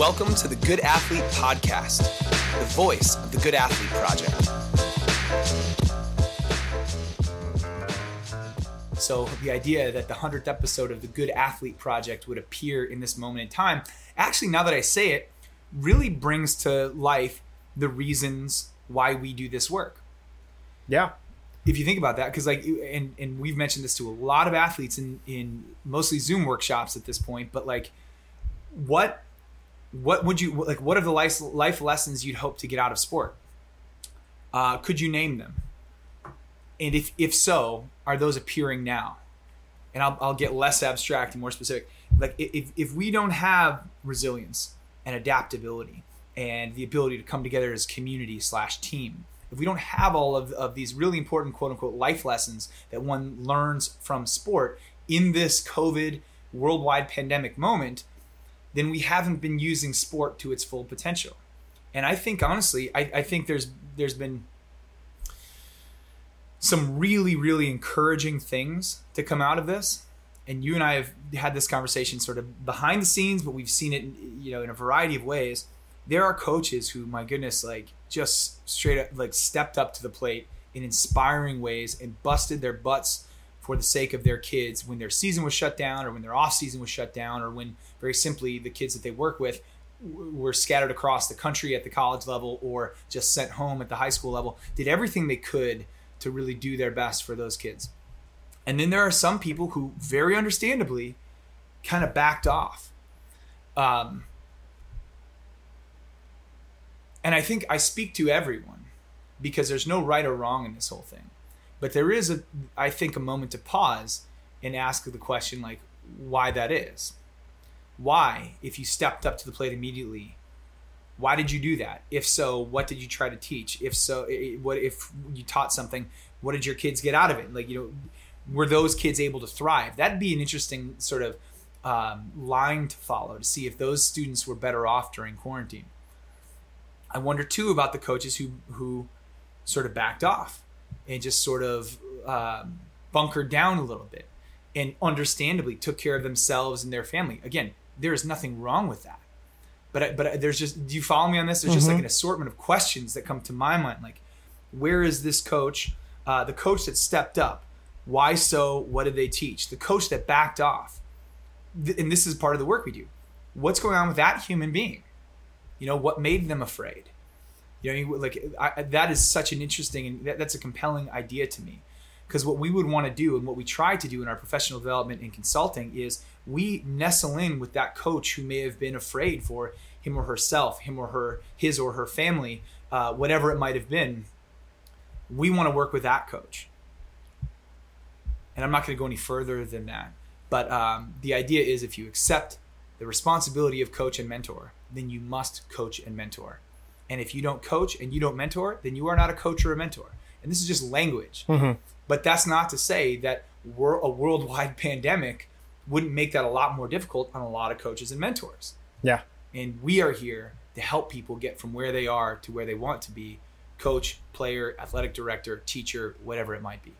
Welcome to the Good Athlete Podcast, the voice of the Good Athlete Project. So, the idea that the 100th episode of the Good Athlete Project would appear in this moment in time, actually, now that I say it, really brings to life the reasons why we do this work. Yeah. If you think about that, because like, and and we've mentioned this to a lot of athletes in in mostly Zoom workshops at this point, but like, what what would you like? What are the life life lessons you'd hope to get out of sport? Uh, could you name them? And if if so, are those appearing now? And I'll, I'll get less abstract and more specific. Like if if we don't have resilience and adaptability and the ability to come together as community slash team, if we don't have all of, of these really important quote unquote life lessons that one learns from sport in this COVID worldwide pandemic moment, then we haven't been using sport to its full potential. And I think honestly, I, I think there's there's been some really, really encouraging things to come out of this. And you and I have had this conversation sort of behind the scenes, but we've seen it, you know, in a variety of ways. There are coaches who, my goodness, like just straight up like stepped up to the plate in inspiring ways and busted their butts for the sake of their kids when their season was shut down or when their off season was shut down or when very simply the kids that they work with were scattered across the country at the college level or just sent home at the high school level did everything they could to really do their best for those kids. And then there are some people who very understandably kind of backed off. Um, and i think i speak to everyone because there's no right or wrong in this whole thing but there is a i think a moment to pause and ask the question like why that is? Why if you stepped up to the plate immediately why did you do that? If so what did you try to teach? If so what if you taught something what did your kids get out of it? Like you know were those kids able to thrive? That'd be an interesting sort of um, line to follow to see if those students were better off during quarantine. I wonder too about the coaches who who sort of backed off and just sort of um, bunkered down a little bit and understandably took care of themselves and their family. Again, there is nothing wrong with that. But but there's just do you follow me on this? There's just like an assortment of questions that come to my mind like where is this coach? Uh, the coach that stepped up. Why so? What did they teach? The coach that backed off. Th- and this is part of the work we do. What's going on with that human being? You know, what made them afraid? You know, like I, that is such an interesting and that, that's a compelling idea to me. Because what we would want to do and what we try to do in our professional development and consulting is we nestle in with that coach who may have been afraid for him or herself, him or her, his or her family, uh, whatever it might have been. We want to work with that coach. And I'm not going to go any further than that. But um, the idea is if you accept the responsibility of coach and mentor, then you must coach and mentor. And if you don't coach and you don't mentor, then you are not a coach or a mentor. And this is just language. Mm-hmm. But that's not to say that we're a worldwide pandemic wouldn't make that a lot more difficult on a lot of coaches and mentors. Yeah. And we are here to help people get from where they are to where they want to be coach, player, athletic director, teacher, whatever it might be.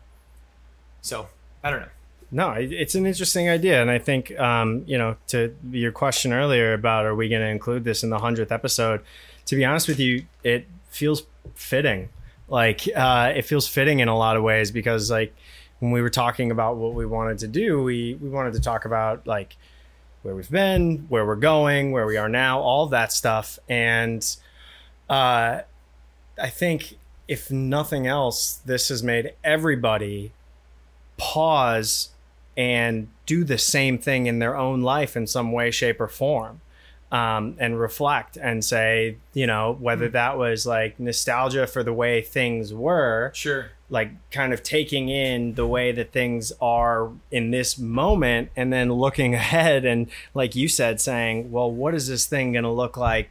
So, I don't know. No, it's an interesting idea, and I think um, you know to your question earlier about are we going to include this in the hundredth episode. To be honest with you, it feels fitting. Like uh, it feels fitting in a lot of ways because like when we were talking about what we wanted to do, we we wanted to talk about like where we've been, where we're going, where we are now, all that stuff, and uh, I think if nothing else, this has made everybody pause and do the same thing in their own life in some way, shape, or form. Um, and reflect and say, you know, whether that was like nostalgia for the way things were, Sure. like kind of taking in the way that things are in this moment, and then looking ahead and, like you said, saying, well, what is this thing going to look like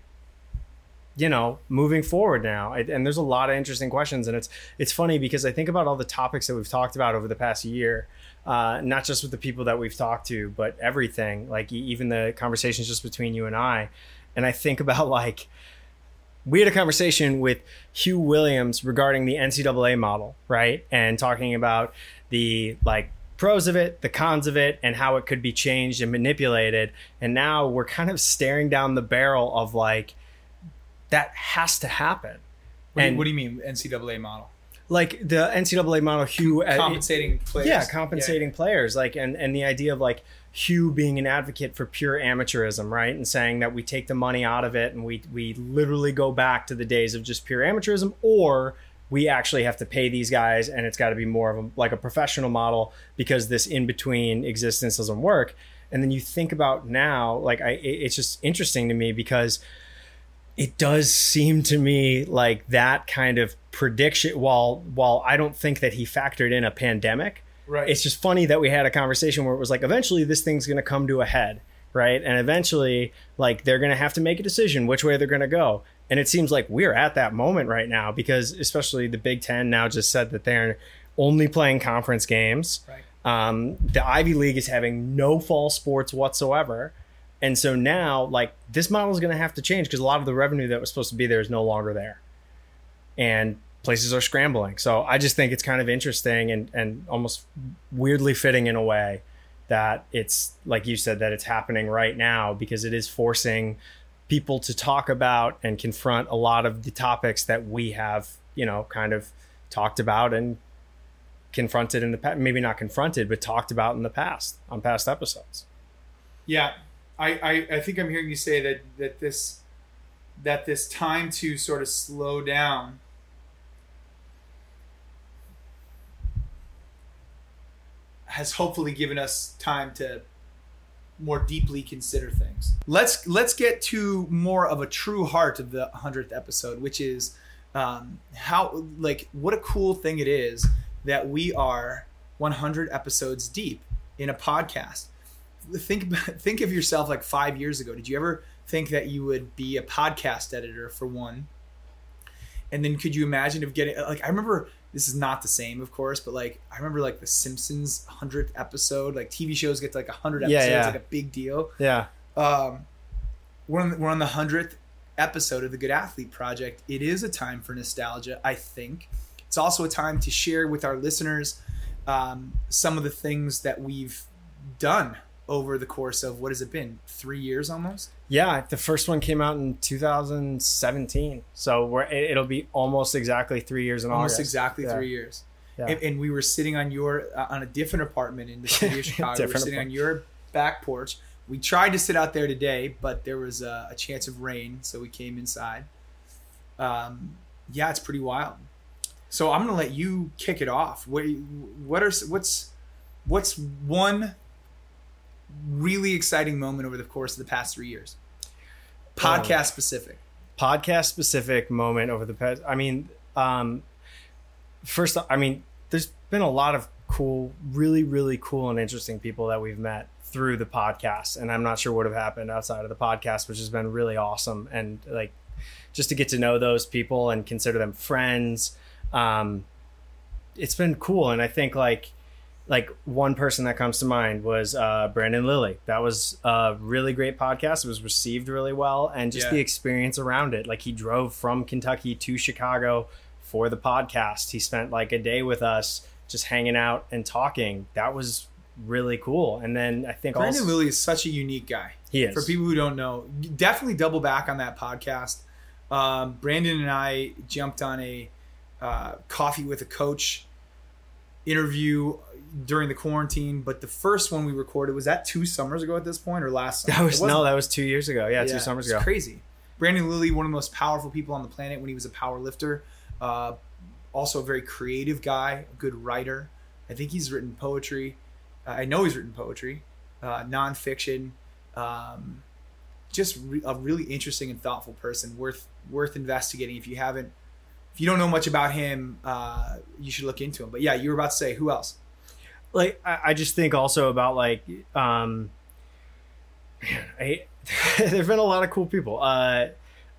you know moving forward now and there's a lot of interesting questions and it's it's funny because i think about all the topics that we've talked about over the past year uh, not just with the people that we've talked to but everything like even the conversations just between you and i and i think about like we had a conversation with hugh williams regarding the ncaa model right and talking about the like pros of it, the cons of it, and how it could be changed and manipulated. And now we're kind of staring down the barrel of like, that has to happen. What, do, And- you, what do you mean NCAA model? Like the NCAA model, Hugh, uh, Compensating players. yeah, compensating players, like, and and the idea of like Hugh being an advocate for pure amateurism, right, and saying that we take the money out of it and we we literally go back to the days of just pure amateurism, or we actually have to pay these guys, and it's got to be more of a, like a professional model because this in between existence doesn't work. And then you think about now, like, I it- it's just interesting to me because it does seem to me like that kind of prediction while while I don't think that he factored in a pandemic Right. it's just funny that we had a conversation where it was like eventually this thing's going to come to a head right? And eventually like they're going to have to make a decision which way they're going to go. And it seems like we're at that moment right now because especially the big 10 now just said that they're only playing conference games. Right. um, the ivy league is having no fall sports whatsoever. And so now like this model is going to have to change because a lot of the revenue that was supposed to be there is no longer there and places are scrambling. So i just think it's kind of interesting and and almost weirdly fitting in a way that it's like you said that it's happening right now because it is forcing people to talk about and confront a lot of the topics that we have you know kind of talked about and confronted in the past maybe not confronted but talked about in the past on past episodes. Yeah, I, I, I think I'm hearing you say that that this that this time to sort of slow down has hopefully given us time to more deeply consider things. Let's let's get to more of a true heart of the hundredth episode, which is um, how like what a cool thing it is that we are 100 episodes deep in a podcast think think of yourself like five years ago. Did you ever think that you would be a podcast editor for one? And then could you imagine of getting like I remember this is not the same, of course, but like I remember like the Simpsons hundredth episode. Like TV shows get to like hundred Yeah, episodes, yeah. like a big deal. yeah Um, we're on, we're on the hundredth episode of the Good Athlete Project. It is a time for nostalgia. I think it's also a time to share with our listeners um, some of the things that we've done over the course of what has it been three years almost? Yeah, the first one came out in 2017, so we're, it- it'll be almost exactly three years in almost August. exactly Yeah. three years. Yeah. and, and we were sitting on your uh, on a different apartment in the city of chicago. We were sitting on your back porch. We tried to sit out there today but there was a, a chance of rain so we came inside. Um, yeah it's pretty wild. So i'm gonna let you kick it off. What, what are what's what's one really exciting moment over the course of the past three years podcast specific Podcast specific moment over the past. I mean, um, first, I mean, there's been a lot of cool, really, really cool and interesting people that we've met through the podcast, and I'm not sure what have happened outside of the podcast, which has been really awesome, and like just to get to know those people and consider them friends. Um, it's been cool, and I think like like one person that comes to mind was uh, Brandon Lilly. That was a really great podcast. It was received really well, and just Yeah. the experience around it. Like he drove from Kentucky to Chicago for the podcast. He spent like a day with us, just hanging out and talking. That was really cool. And then I think brandon also lilly is such a unique guy he is for people who don't know, definitely double back on that podcast. Um, Brandon and I jumped on a uh, coffee with a coach interview during the quarantine, but the first one we recorded was that two summers ago at this point or last summer? That was no, that was two years ago. Yeah, two summers it's ago. Crazy. Brandon Lilly, one of the most powerful people on the planet when he was a power lifter. Uh, also a very creative guy, a good writer. I think he's written poetry. Uh, I know he's written poetry, uh, nonfiction. Um, just re- a really interesting and thoughtful person, worth worth investigating. If you haven't, if you don't know much about him, uh, you should look into him. But yeah, you were about to say who else? Like I, I just think also about like um man, I there've been a lot of cool people. Uh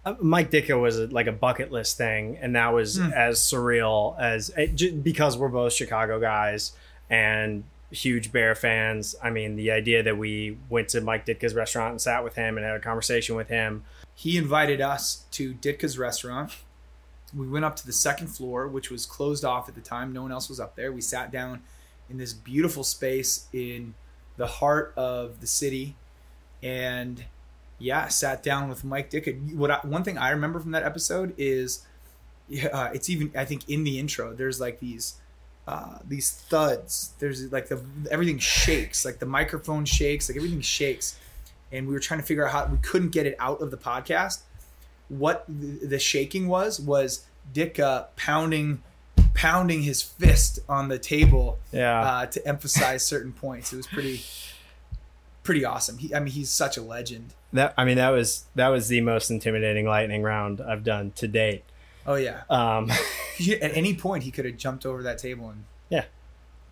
uh, Mike Ditka was a, like a bucket list thing, and that was Hmm. as surreal as it, j- because we're both Chicago guys and huge Bear fans. I mean, the idea that we went to Mike Ditka's restaurant and sat with him and had a conversation with him. he invited us to Ditka's restaurant. We went up to the second floor, which was closed off at the time. No one else was up there. We sat down in this beautiful space in the heart of the city, and yeah, sat down with Mike Ditka. What I, one thing I remember from that episode is, uh, it's even I think in the intro there's like these uh, these thuds. There's like the everything shakes, like the microphone shakes, like everything shakes, and we were trying to figure out how we couldn't get it out of the podcast. What the, shaking was was Ditka pounding pounding his fist on the table Yeah. uh, to emphasize certain points. It was pretty pretty awesome. He, I mean, he's such a legend. that I mean that was that was the most intimidating lightning round I've done to date. Oh yeah. Um, At any point, he could have jumped over that table and yeah.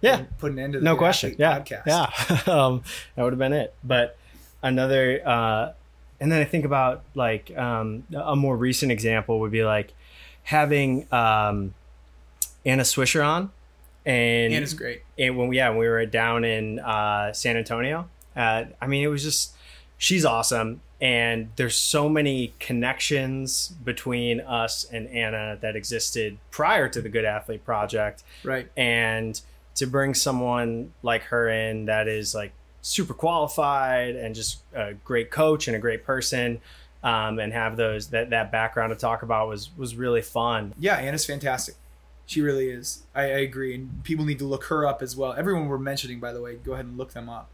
Yeah. put an end to the no question. Yeah. podcast. Yeah. um, that would have been it. But another, uh, and then I think about like um, a more recent example would be like having um, Anna Swisher on, and it's great. and when we yeah when we were down in uh, San Antonio, uh, I mean it was just she's awesome, and there's so many connections between us and Anna that existed prior to the Good Athlete Project, Right. and to bring someone like her in that is like super qualified and just a great coach and a great person. Um, and have those that that background to talk about was was really fun. Yeah, Anna's fantastic. She really is. I, I agree, and people need to look her up as well. Everyone we're mentioning, by the way, go ahead and look them up.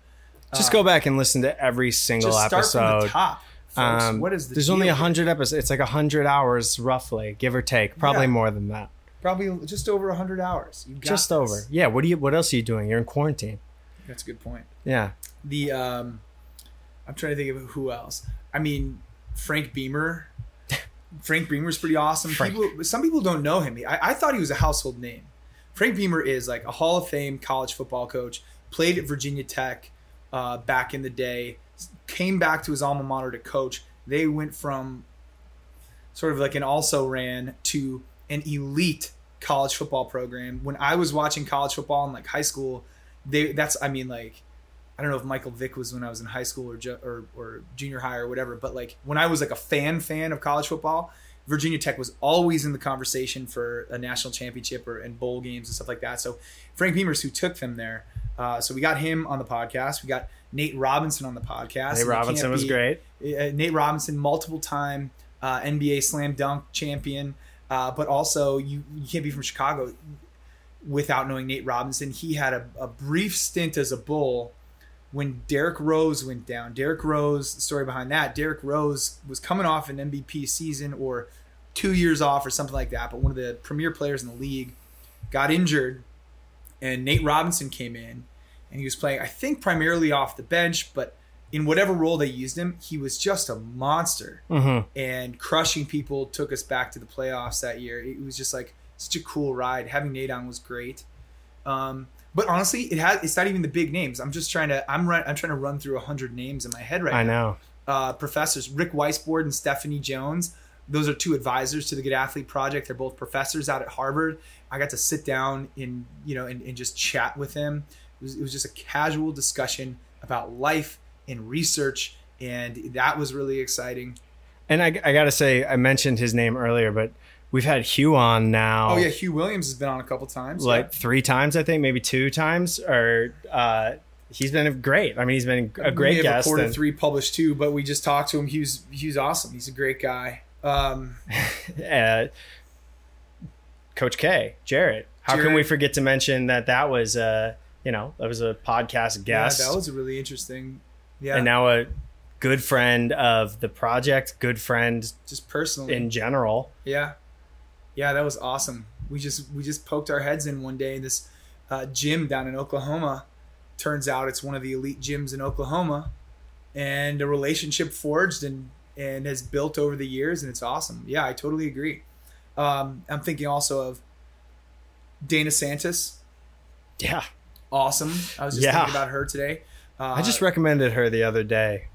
Just go back and listen to every single Just start from the top, folks. Um, what is the There's only a hundred episodes. It's like a hundred hours roughly, give or take. Probably Yeah. more than that. Probably just over a hundred hours. You got Just this. over. Yeah. What do you? What else are you doing? You're in quarantine. That's a good point. Yeah. The um, I'm trying to think of who else. I mean, Frank Beamer. Frank Beamer's pretty awesome. Frank. People, some people don't know him. I, I thought he was a household name. Frank Beamer is like a Hall of Fame college football coach. Played at Virginia Tech uh, back in the day. Came back to his alma mater to coach. They went from sort of like an also ran to an elite college football program. When I was watching college football in like high school, they that's I mean like I don't know if Michael Vick was when I was in high school or ju- or, or junior high or whatever, but like when I was like a fan fan of college football, Virginia Tech was always in the conversation for a national championship or and bowl games and stuff like that. So Frank Beamers, who took them there, uh, so we got him on the podcast. We got Nate Robinson on the podcast. Nate Robinson was be- great. uh, Nate Robinson, multiple time uh, NBA slam dunk champion, uh, but also you you can't be from Chicago without knowing Nate Robinson. He had a, a brief stint as a Bull when Derrick Rose went down. Derrick Rose, the story behind that, Derrick Rose was coming off an MVP season or two years off or something like that, but one of the premier players in the league got injured, and Nate Robinson came in, and he was playing, I think, primarily off the bench, but in whatever role they used him, he was just a monster Mm-hmm. and crushing people took us back to the playoffs that year. It was just like such a cool ride. Having Nate on was great. Um, but honestly, it has it's not even the big names. I'm just trying to I'm run I'm trying to run through hundred names in my head right I now. I know. Uh, professors Rick Weissbourd and Stephanie Jones. Those are two advisors to the Good Athlete Project. They're both professors out at Harvard. I got to sit down and you know and, and just chat with them. It was, it was just a casual discussion about life and research, and that was really exciting. And I, I got to say, I mentioned his name earlier, but we've had Hugh on now. Oh yeah, Hugh Williams has been on a couple times. like three times, I think, maybe two times. Or uh, he's been great. I mean, he's been a yeah. great we have guest. recorded and- three, published two, but we just talked to him. Hugh's Hugh's awesome. He's a great guy. Um, uh, Coach K, Jarrett. How can we forget to mention that that was a you know that was a podcast guest, yeah, that was a really interesting. Yeah, and now a good friend of the project, good friend just personally. in general. Yeah, yeah, that was awesome. We just we just poked our heads in one day. In this uh, gym down in Oklahoma. Turns out it's one of the elite gyms in Oklahoma, and a relationship forged and and has built over the years, and it's awesome. Yeah, I totally agree. Um, I'm thinking also of Dana Santas. Yeah, Awesome. I was just Yeah. thinking about her today. Uh, I just recommended her the other day.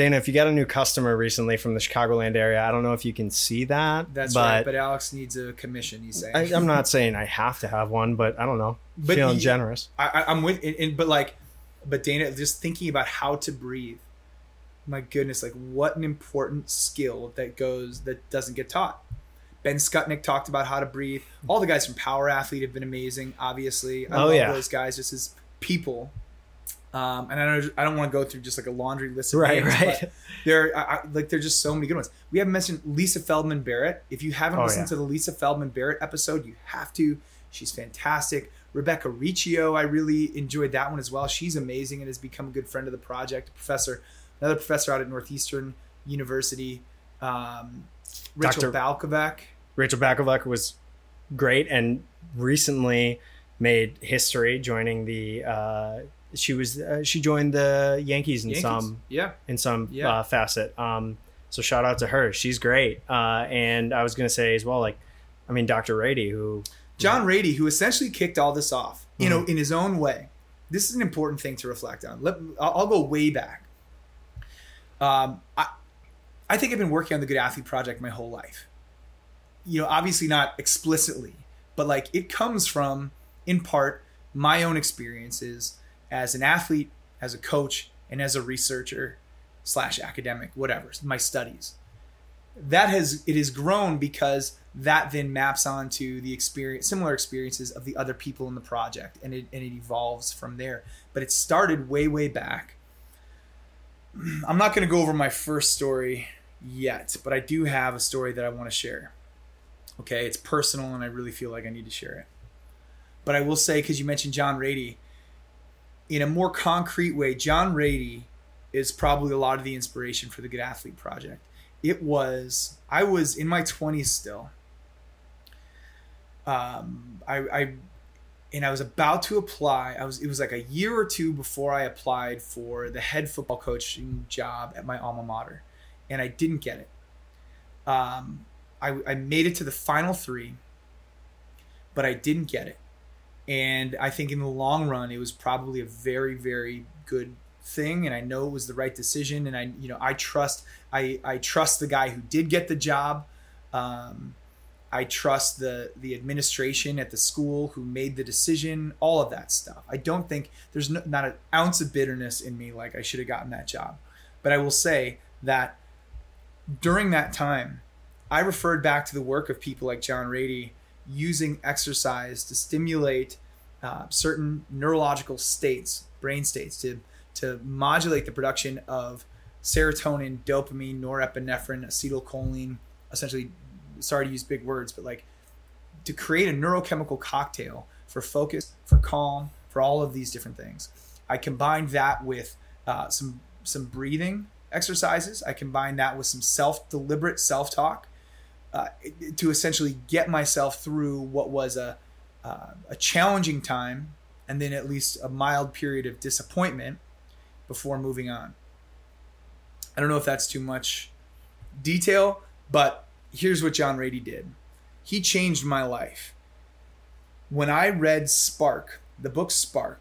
Dana, if you got a new customer recently from the Chicagoland area, I don't know if you can see that. that's but right. But Alex needs a commission. He's saying. I, I'm not saying I have to have one, but I don't know. But Feeling you- generous. I, I'm with, and, and- but like, but Dana, just thinking about how to breathe. My goodness, like what an important skill that goes that doesn't get taught. Ben Skutnik talked about how to breathe. All the guys from Power Athlete have been amazing. Obviously, I Oh, love yeah. those guys just as people. Um, and I don't, I don't want to go through just like a laundry list of Right, names, right. there, I, I, like, there's just so many good ones. We haven't mentioned Lisa Feldman Barrett. If you haven't Oh, listened yeah. to the Lisa Feldman Barrett episode, you have to. She's fantastic. Rebecca Riccio, I really enjoyed that one as well. She's amazing and has become a good friend of the project. Professor, another professor out at Northeastern University, um, Rachel Dr. Balkovec. Rachel Balkovec was great and recently made history joining the uh, she was uh, she joined the Yankees in Yankees. some yeah, in some Yeah. uh, facet. Um, so shout out to her. She's great. Uh, and I was gonna say as well, like, I mean, Dr. Ratey, who John Ratey, who essentially kicked all this off, you know, Mm-hmm. in his own way. This is an important thing to reflect on. Let, I'll, I'll go way back. Um, I, I think I've been working on the Good Athlete Project my whole life. You know, obviously not explicitly, but like it comes from, in part, my own experiences as an athlete, as a coach, and as a researcher slash academic, whatever, my studies. That has it has grown because that then maps onto the experience similar experiences of the other people in the project and it, and it evolves from there. But it started way way back. I'm not to go over my first story yet but i do have a story that i want to share. Okay it's personal and i really feel like i need to share it. But i will say because you mentioned john ratey in a more concrete way john ratey is probably a lot of the inspiration for the good athlete project it was I was in my 20s still. Um, I, I and I was about to apply. I was it was like a year or two before I applied for the head football coaching job at my alma mater, and I didn't get it. Um, I, I made it to the final three, but I didn't get it. And I think in the long run, it was probably a very, very good thing. And I know it was the right decision. And I, you know, I trust, I, I trust the guy who did get the job. Um, I trust the the administration at the school who made the decision. All of that stuff. I don't think there's no, not an ounce of bitterness in me like I should have gotten that job. But I will say that during that time, I referred back to the work of people like John Ratey using exercise to stimulate uh, certain neurological states, brain states, to to modulate the production of serotonin, dopamine, norepinephrine, acetylcholine, essentially sorry to use big words, but like to create a neurochemical cocktail for focus, for calm, for all of these different things. I combined that with uh, some some breathing exercises. I combined that with some self deliberate self talk uh, to essentially get myself through what was a uh, a challenging time and then at least a mild period of disappointment before moving on. I don't know if that's too much detail, but here's what John Ratey did. He changed my life. When I read Spark, the book Spark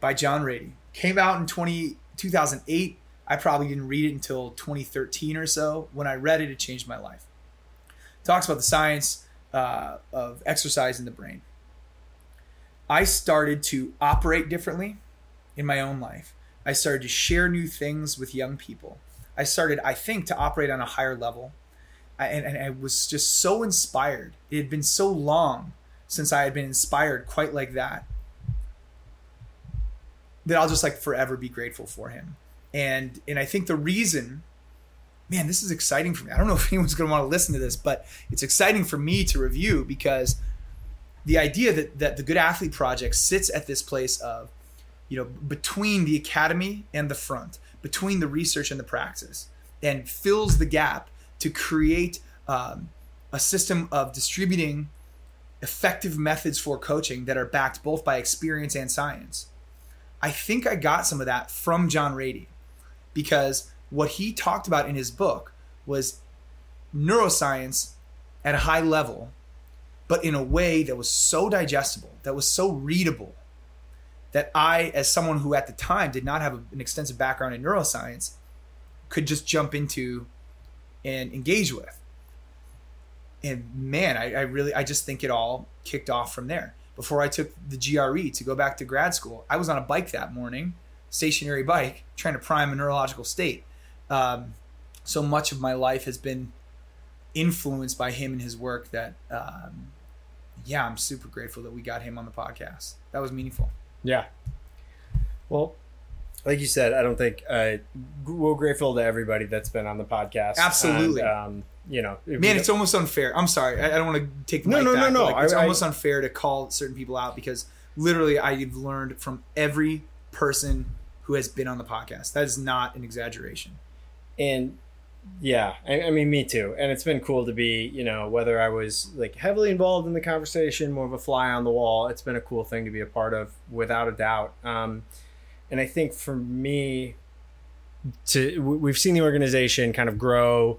by John Ratey, came out in 20, 2008. I probably didn't read it until 2013 or so. When I read it, it changed my life. Talks about the science uh, of exercise in the brain. I started to operate differently in my own life. I started to share new things with young people. I started, I think, to operate on a higher level. I, and, and I was just so inspired. It had been so long since I had been inspired quite like that that I'll just like forever be grateful for him. And and I think the reason, man, this is exciting for me. I don't know if anyone's going to want to listen to this, but it's exciting for me to review because the idea that that the Good Athlete Project sits at this place of, you know, between the academy and the front, between the research and the practice, and fills the gap to create um, a system of distributing effective methods for coaching that are backed both by experience and science. I think I got some of that from John Ratey because what he talked about in his book was neuroscience at a high level, but in a way that was so digestible, that was so readable, that I, as someone who at the time did not have an extensive background in neuroscience, could just jump into and engage with. And man, I, I really, I just think it all kicked off from there before I took the GRE to go back to grad school. I was on a bike that morning, stationary bike, trying to prime a neurological state. Um, so much of my life has been influenced by him and his work that um, yeah i'm super grateful that we got him on the podcast that was meaningful Yeah. Well, like you said, I don't think uh, we're grateful to everybody that's been on the podcast. Absolutely. And, um, you know, man it's almost unfair i'm sorry i, I don't want to take the No, no, no, back, but, no. like, it's I- I- almost unfair to call certain people out because literally i've learned from every person who has been on the podcast that is not an exaggeration and yeah I, I mean me too. And it's been cool to be you know whether i was like heavily involved in the conversation more of a fly on the wall it's been a cool thing to be a part of without a doubt. Um, and i think for me to we- we've seen the organization kind of grow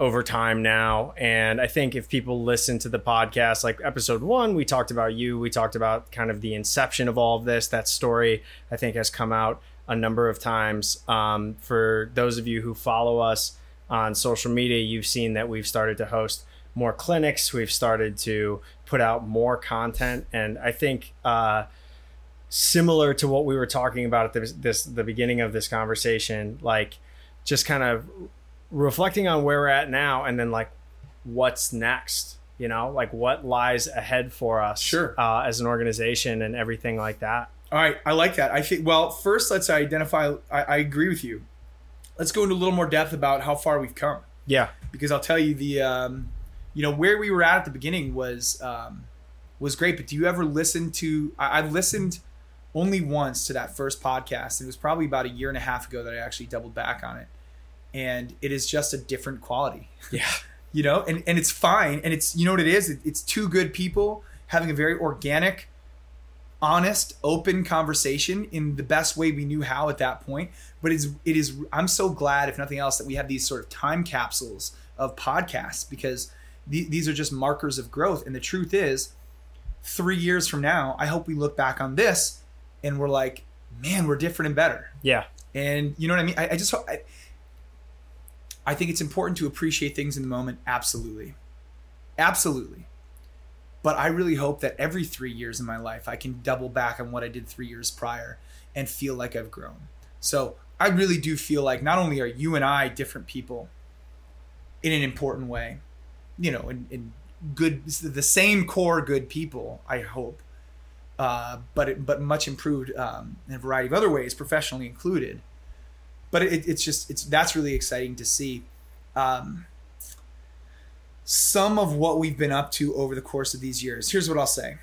over time now. And i think if people listen to the podcast like episode one we talked about you we talked about kind of the inception of all of this that story i think has come out a number of times. Um, for those of you who follow us on social media you've seen that we've started to host more clinics. We've started to put out more content. And i think uh, similar to what we were talking about at this, this the beginning of this conversation like just kind of reflecting on where we're at now and then like what's next you know? Like what lies ahead for us Sure. uh, as an organization and everything like that All right, I like that. I think. Well, first, let's identify. I, I agree with you. Let's go into a little more depth about how far we've come, yeah because I'll tell you the, um, you know, where we were at at the beginning was um, was great. But do you ever listen to? I, I've listened only once to that first podcast. It was probably about a year and a half ago that I actually doubled back on it, and it is just a different quality. yeah you know and, and it's fine and it's you know what it is It- it's two good people having a very organic honest open conversation in the best way we knew how at that point but it's it is i'm so glad if nothing else that we have these sort of time capsules of podcasts because the, these are just markers of growth and the truth is three years from now i hope we look back on this and we're like man we're different and better yeah and you know what I mean? I, I just I, I think it's important to appreciate things in the moment. Absolutely, absolutely. But I really hope that every three years in my life, I can double back on what I did three years prior and feel like I've grown. So I really do feel like not only are you and I different people in an important way, you know, in, in good, the same core good people. I hope uh, but it, but much improved um, in a variety of other ways, professionally included. But it, it's just it's that's really exciting to see. Um, some of what we've been up to over the course of these years. Here's what I'll say.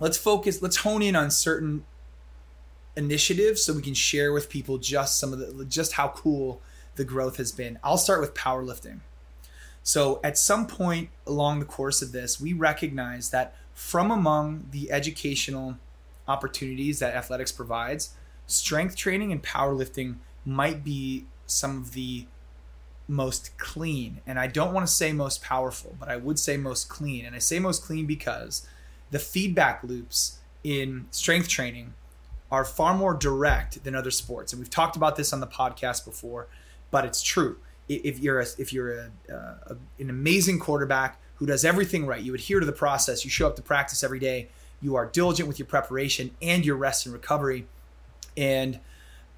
Let's focus. Let's hone in on certain initiatives so we can share with people just some of the just how cool the growth has been. I'll start with powerlifting. So at some point along the course of this, we recognize that from among the educational opportunities that athletics provides, strength training and powerlifting might be some of the most clean. And I don't want to say most powerful, but I would say most clean. And I say most clean because the feedback loops in strength training are far more direct than other sports. And we've talked about this on the podcast before, but it's true. If you're a, if you're a, uh, a, an amazing quarterback who does everything right, you adhere to the process, you show up to practice every day, you are diligent with your preparation and your rest and recovery, and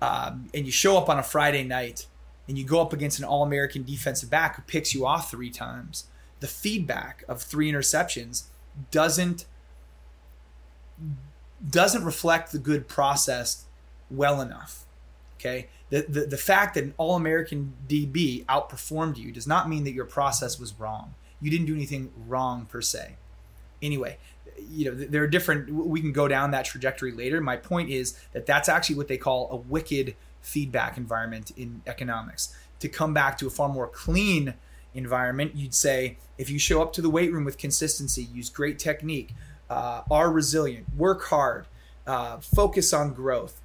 um, and you show up on a Friday night and you go up against an All-American defensive back who picks you off three times. The feedback of three interceptions doesn't doesn't reflect the good process well enough. Okay. The, the, the fact that an All American DB outperformed you does not mean that your process was wrong. You didn't do anything wrong per se. Anyway, you know, there are different, we can go down that trajectory later. My point is that that's actually what they call a wicked feedback environment in economics. To come back to a far more clean environment, you'd say if you show up to the weight room with consistency, use great technique, uh, are resilient, work hard, uh, focus on growth,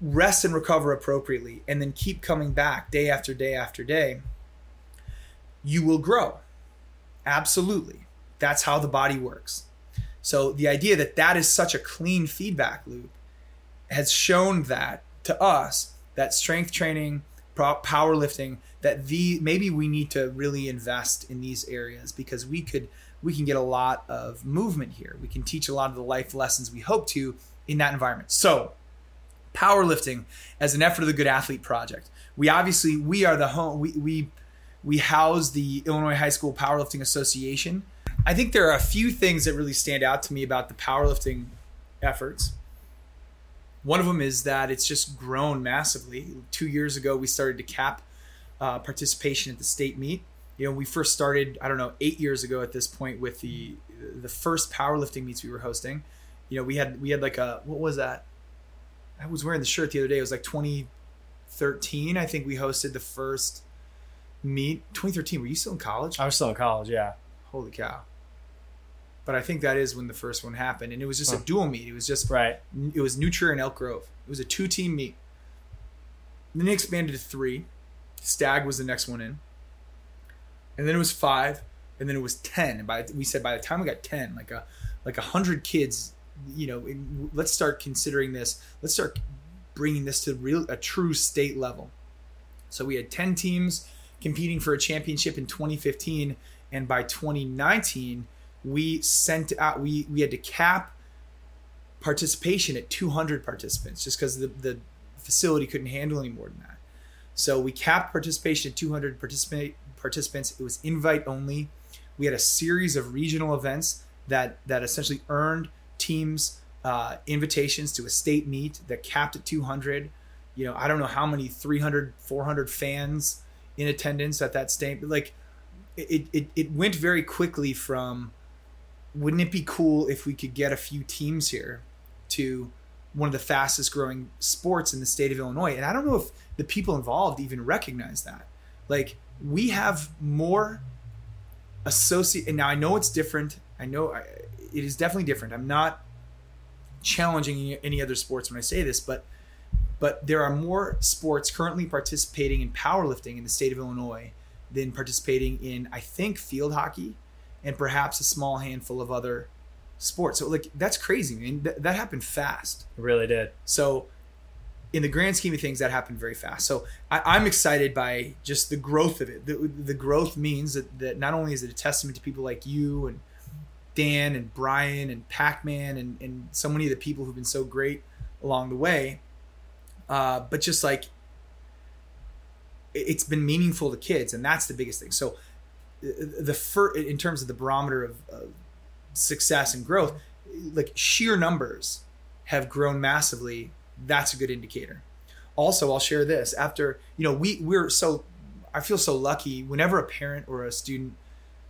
rest and recover appropriately, and then keep coming back day after day after day, you will grow. Absolutely. That's how the body works. So the idea that that is such a clean feedback loop has shown that to us that strength training, powerlifting, that the maybe we need to really invest in these areas because we could we can get a lot of movement here. We can teach a lot of the life lessons we hope to in that environment. So, powerlifting as an effort of the good athlete project. We obviously we are the home we we we house the Illinois High School Powerlifting Association. I think there are a few things that really stand out to me about the powerlifting efforts. One of them is that it's just grown massively. Two years ago, we started to cap uh, participation at the state meet. You know, we first started, I don't know, eight years ago at this point with the the first powerlifting meets we were hosting. You know, we had we had like a what was that? I was wearing the shirt the other day. It was like 2013. I think we hosted the first meet. 2013. Were you still in college? I was still in college. Yeah. Holy cow! But I think that is when the first one happened, and it was just huh. a dual meet. It was just right. It was New and Elk Grove. It was a two team meet. then they expanded to three. Stagg was the next one in, and then it was five, and then it was ten. And by we said by the time we got ten, like a like a hundred kids, you know, in, let's start considering this. Let's start bringing this to real a true state level. So we had ten teams competing for a championship in 2015 and by 2019 we sent out we we had to cap participation at 200 participants just because the, the facility couldn't handle any more than that. So we capped participation at 200 participate participants. It was invite only. We had a series of regional events that that essentially earned teams uh, invitations to a state meet that capped at 200 you know i don't know how many 300 400 fans in attendance at that state but like it, it, it went very quickly from wouldn't it be cool if we could get a few teams here to one of the fastest growing sports in the state of Illinois? And I don't know if the people involved even recognize that. Like we have more associate and now I know it's different. I know I, it is definitely different. I'm not challenging any other sports when I say this, but but there are more sports currently participating in powerlifting in the state of Illinois than participating in, I think, field hockey and perhaps a small handful of other sports. So, like, that's crazy, man. Th- that happened fast. It really did. So, in the grand scheme of things, that happened very fast. So, I, am excited by just the growth of it. The, the growth means that, that not only is it a testament to people like you and Dan and Brian and Pac Man and, and so many of the people who've been so great along the way, uh, but just like it's been meaningful to kids, and that's the biggest thing. So the first, in terms of the barometer of, of success and growth, like sheer numbers have grown massively. That's a good indicator. Also, I'll share this after you know we we're so I feel so lucky whenever a parent or a student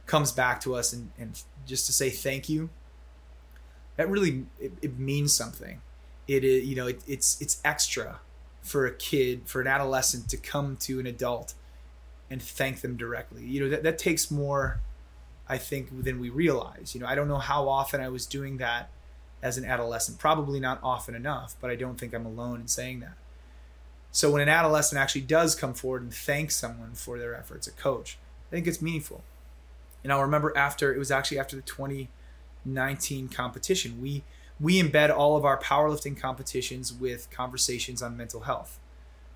comes back to us and, and just to say thank you. That really it, it means something. It is you know it, it's it's extra for a kid, for an adolescent to come to an adult and thank them directly. You know, that, that takes more, I think, than we realize. You know, I don't know how often I was doing that as an adolescent. Probably not often enough, but I don't think I'm alone in saying that. So when an adolescent actually does come forward and thank someone for their efforts, a coach, I think it's meaningful. And I'll remember after it was actually after the 2019 competition, we we embed all of our powerlifting competitions with conversations on mental health.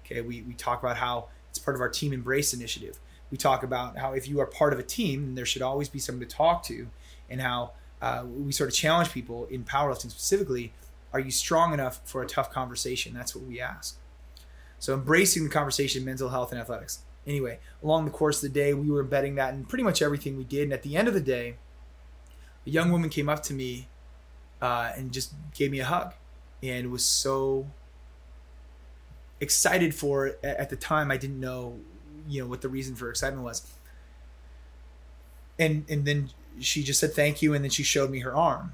Okay, we, we talk about how part of our team embrace initiative. We talk about how if you are part of a team, there should always be someone to talk to, and how uh, we sort of challenge people in powerlifting specifically. Are you strong enough for a tough conversation? That's what we ask. So embracing the conversation, mental health, and athletics. Anyway, along the course of the day, we were embedding that in pretty much everything we did. And at the end of the day, a young woman came up to me uh, and just gave me a hug and was so excited for. At the time, I didn't know, you know, what the reason for excitement was. And and then she just said thank you, and then she showed me her arm,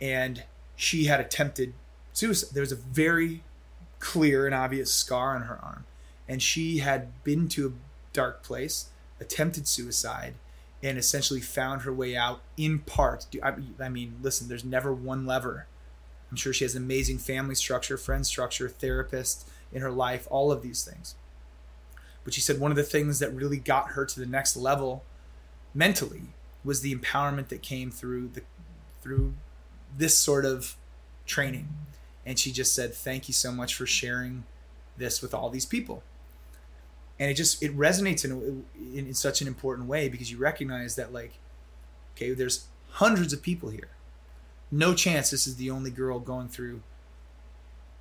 and she had attempted suicide. There was a very clear and obvious scar on her arm, and she had been to a dark place, attempted suicide, and essentially found her way out in part. I mean, listen, there's never one lever. I'm sure she has an amazing family structure, friend structure, therapist in her life, all of these things. But she said one of the things that really got her to the next level mentally was the empowerment that came through the through this sort of training. And she just said, "Thank you so much for sharing this with all these people." and it just it resonates in, in, in such an important way because you recognize that like okay there's hundreds of people here no chance this is the only girl going through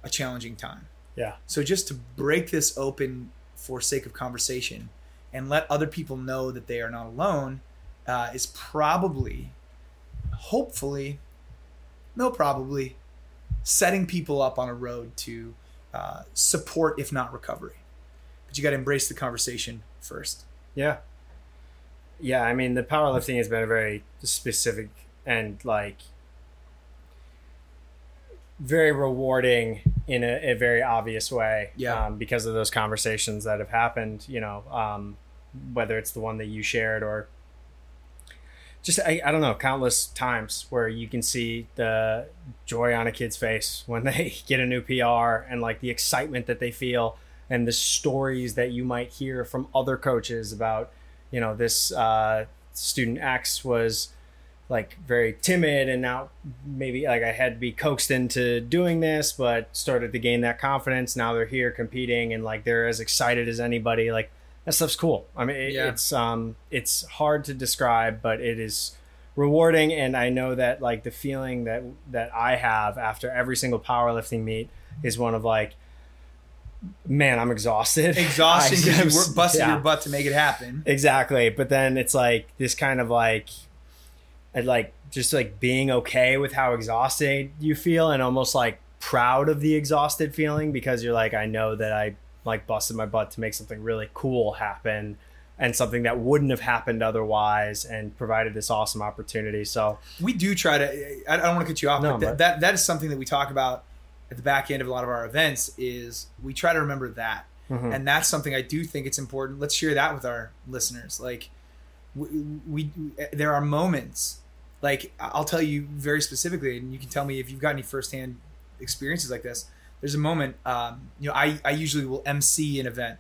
a challenging time yeah so just to break this open for sake of conversation and let other people know that they are not alone uh, is probably, hopefully, no, probably, setting people up on a road to uh, support, if not recovery. But you got to embrace the conversation first. Yeah. Yeah, I mean the powerlifting has been a very specific and like very rewarding in a, a very obvious way. Yeah. Um, because of those conversations that have happened, you know, um, whether it's the one that you shared or just I, I don't know countless times where you can see the joy on a kid's face when they get a new pr and like the excitement that they feel and the stories that you might hear from other coaches about you know this uh, student x was like very timid and now maybe like i had to be coaxed into doing this but started to gain that confidence now they're here competing and like they're as excited as anybody like that stuff's cool. I mean, it, Yeah. it's um, it's hard to describe, but it is rewarding, and I know that like the feeling that that I have after every single powerlifting meet is one of like, man, I'm exhausted. Exhaustion I because you work busted yeah. your butt to make it happen. Exactly, but then it's like this kind of like, and like just like being okay with how exhausted you feel, and almost like proud of the exhausted feeling because you're like, I know that I like busted my butt to make something really cool happen, and something that wouldn't have happened otherwise, and provided this awesome opportunity. So we do try to i don't want to cut you off No, but that, that that is something that we talk about at the back end of a lot of our events is we try to remember that mhm. and that's something i do think it's important let's share that with our listeners like we, we there are moments like i'll tell you very specifically and you can tell me if you've got any firsthand experiences like this. There's a moment um, you know I, I usually will mc an event.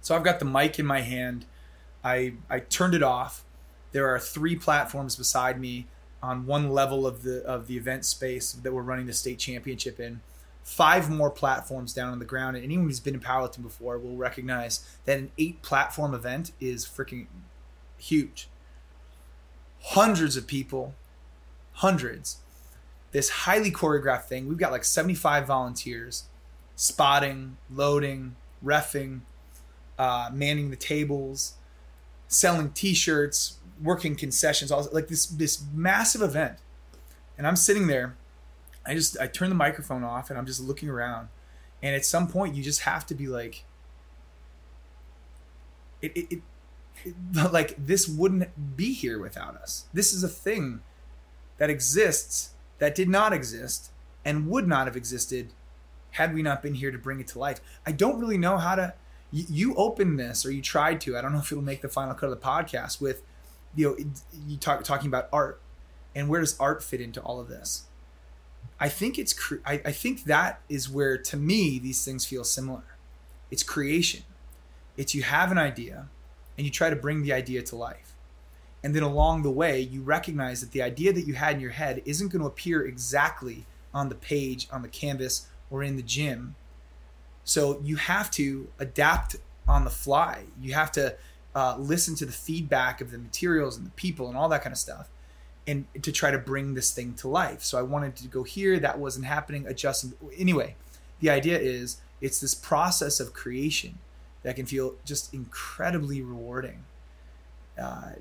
So i've got the mic in my hand. I i turned it off. There are three platforms beside me on one level of the of the event space that we're running the state championship in. Five more platforms down on the ground and anyone who's been in powerlifting before will recognize that an eight platform event is freaking huge hundreds of people hundreds this highly choreographed thing. We've got like 75 volunteers spotting loading refing uh, manning the tables selling t-shirts working concessions all like this this massive event. And i'm sitting there i just i turn the microphone off and i'm just looking around. And at some point you just have to be like it, it, it, it like this wouldn't be here without us. This is a thing that exists that did not exist and would not have existed had we not been here to bring it to life. I don't really know how to you, opened this or you tried to i don't know if it'll make the final cut of the podcast with you know you talk talking about art and where does art fit into all of this? I think it's I, I think that is where to me these things feel similar. It's creation. It's you have an idea and you try to bring the idea to life and then along the way you recognize that the idea that you had in your head isn't going to appear exactly on the page on the canvas or in the gym so you have to adapt on the fly. You have to uh, listen to the feedback of the materials and the people and all that kind of stuff, and to try to bring this thing to life. So I wanted to go here. That wasn't happening. Adjusting. Anyway, the idea is it's this process of creation that can feel just incredibly rewarding. Uh,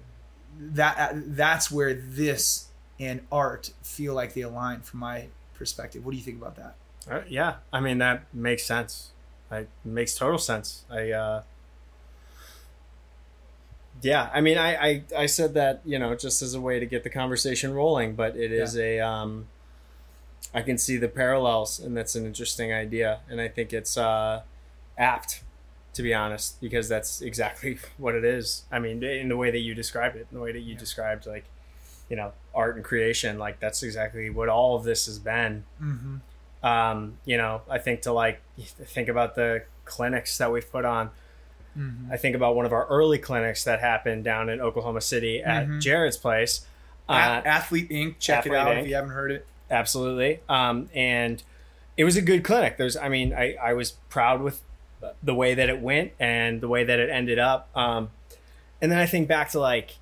that that's where this and art feel like they align from my perspective. What do you think about that? Uh, yeah, I mean that makes sense. It makes total sense. I uh yeah, I mean I, I I said that, you know, just as a way to get the conversation rolling, but it is a um I can see the parallels and that's an interesting idea and I think it's uh apt to be honest because that's exactly what it is. I mean, in the way that you described it, in the way that you Yeah. described like you know, art and creation, like that's exactly what all of this has been Mm-hmm. um, you know, I think to like think about the clinics that we've put on. Mm-hmm. I think about one of our early clinics that happened down in Oklahoma City at Mhm. Jared's place. Uh, Athlete Inc. Check Athlete it out Inc. if you haven't heard it. absolutely. Um, and it was a good clinic. There's, I mean, I, I was proud with the way that it went and the way that it ended up. Um, and then I think back to like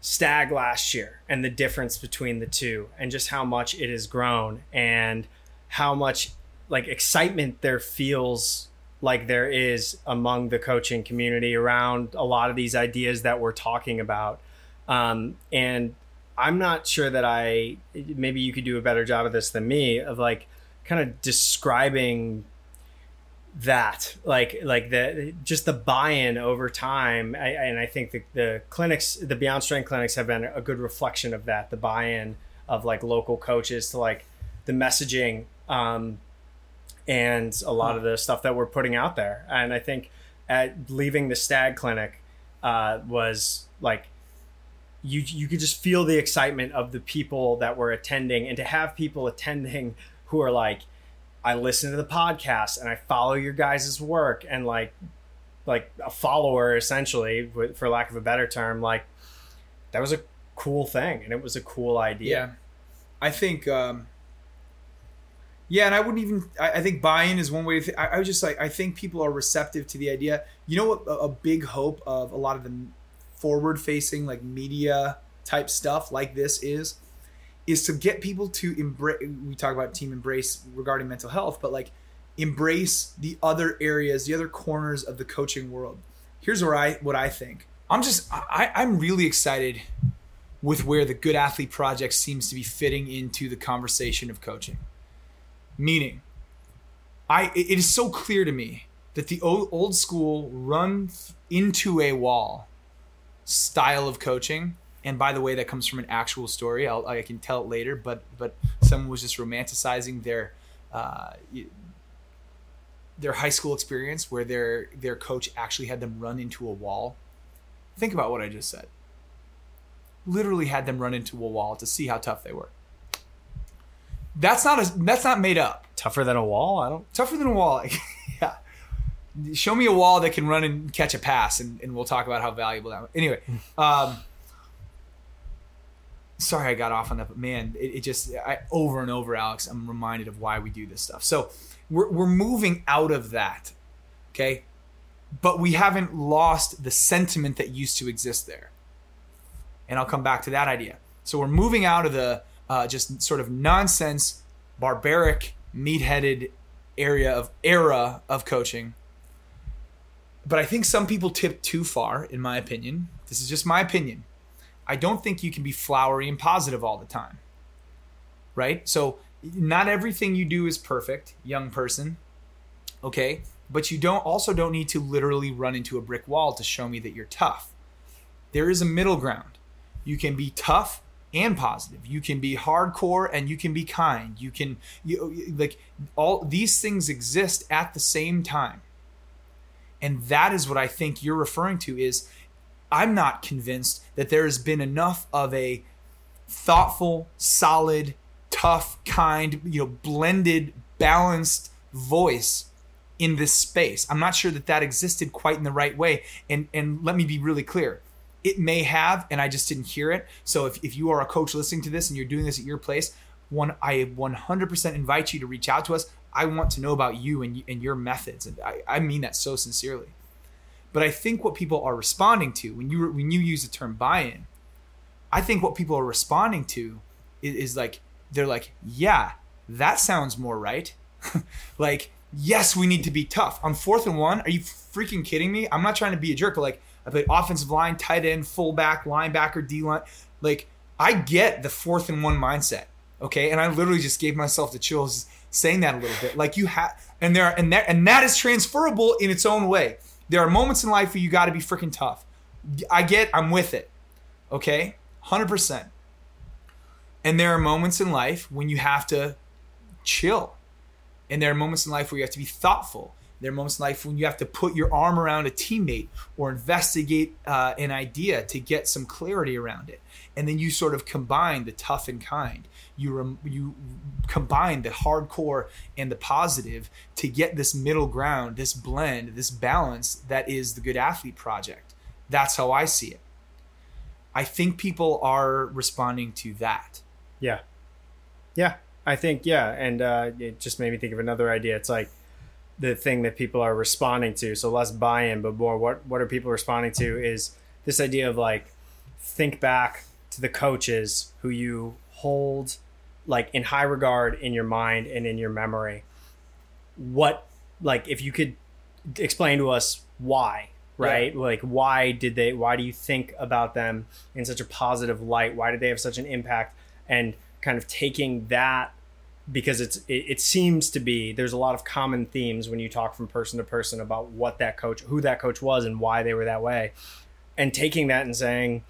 Stagg last year and the difference between the two and just how much it has grown and how much like excitement there feels like there is among the coaching community around a lot of these ideas that we're talking about. Um, and I'm not sure that I maybe you could do a better job of this than me of like kind of describing that like like the just the buy-in over time I, and i think the, the clinics the beyond strength clinics have been a good reflection of that the buy-in of like local coaches to like the messaging um, and a lot of the stuff that we're putting out there. And i think at leaving the Stagg clinic uh, was like you you could just feel the excitement of the people that were attending and to have people attending who are like I listen to the podcast and I follow your guys' work and like like a follower essentially for lack of a better term like that was a cool thing and it was a cool idea. Yeah. I think um yeah and i wouldn't even i, I think buy-in is one way to think I, I was just like i think people are receptive to the idea. You know what a, a big hope of a lot of the forward facing like media type stuff like this is is to get people to embrace we talk about team embrace regarding mental health but like embrace the other areas the other corners of the coaching world. Here's where i what i think. I'm just i i'm really excited with where the good athlete project seems to be fitting into the conversation of coaching. Meaning i it is so clear to me that the old, old school run into a wall style of coaching and by the way, that comes from an actual story. I'll, i can tell it later, but but someone was just romanticizing their uh, their high school experience where their their coach actually had them run into a wall. Think about what I just said. Literally had them run into a wall to see how tough they were. That's not a that's not made up. Tougher than a wall? I don't. Tougher than a wall. yeah. Show me a wall that can run and catch a pass, and, and we'll talk about how valuable that. Was. Anyway. Um, sorry I got off on that, but man, it, it, just I, over and over, Alex, I'm reminded of why we do this stuff. So we're we're moving out of that, okay, but we haven't lost the sentiment that used to exist there, and I'll come back to that idea. So we're moving out of the uh, just sort of nonsense, barbaric, meat-headed area of era of coaching. But I think some people tip too far, in my opinion. This is just my opinion I don't think you can be flowery and positive all the time. Right? So, not everything you do is perfect, young person. Okay? But you don't also don't need to literally run into a brick wall to show me that you're tough. There is a middle ground. You can be tough and positive. You can be hardcore and you can be kind. You can you like all these things exist at the same time. And that is what I think you're referring to is I'm not convinced that there has been enough of a thoughtful, solid, tough, kind, you know, blended, balanced voice in this space. I'm not sure that that existed quite in the right way. And and let me be really clear. It may have, and I just didn't hear it. So if, if you are a coach listening to this and you're doing this at your place, one I 100% invite you to reach out to us. I want to know about you and, and your methods. And I, I mean that so sincerely. But I think what people are responding to when you when you use the term buy-in, I think what people are responding to is, is like they're like, yeah, that sounds more right. like, yes, we need to be tough on fourth and one. Are you freaking kidding me? I'm not trying to be a jerk, but like I play offensive line, tight end, fullback, linebacker, D line. Like I get the fourth and one mindset. Okay, and I literally just gave myself the chills saying that a little bit. Like you have, and there, and that, and that is transferable in its own way. There are moments in life where you got to be freaking tough. I get, I'm with it. Okay? 100%. And there are moments in life when you have to chill. And there are moments in life where you have to be thoughtful. There are moments in life when you have to put your arm around a teammate or investigate uh, an idea to get some clarity around it. And then you sort of combine the tough and kind you rem- you combine the hardcore and the positive to get this middle ground, this blend, this balance that is the Good Athlete Project. That's how I see it. I think people are responding to that. Yeah. Yeah. I think, yeah. And uh, it just made me think of another idea. It's like the thing that people are responding to. So less buy in, but more what, what are people responding to is this idea of like, think back to the coaches who you hold like in high regard in your mind and in your memory what like if you could explain to us why, right? Like, why did they? Why do you think about them in such a positive light? Why did they have such an impact? And kind of taking that because it's it, it seems to be there's a lot of common themes when you talk from person to person about what that coach, who that coach was, and why they were that way, and taking that and saying,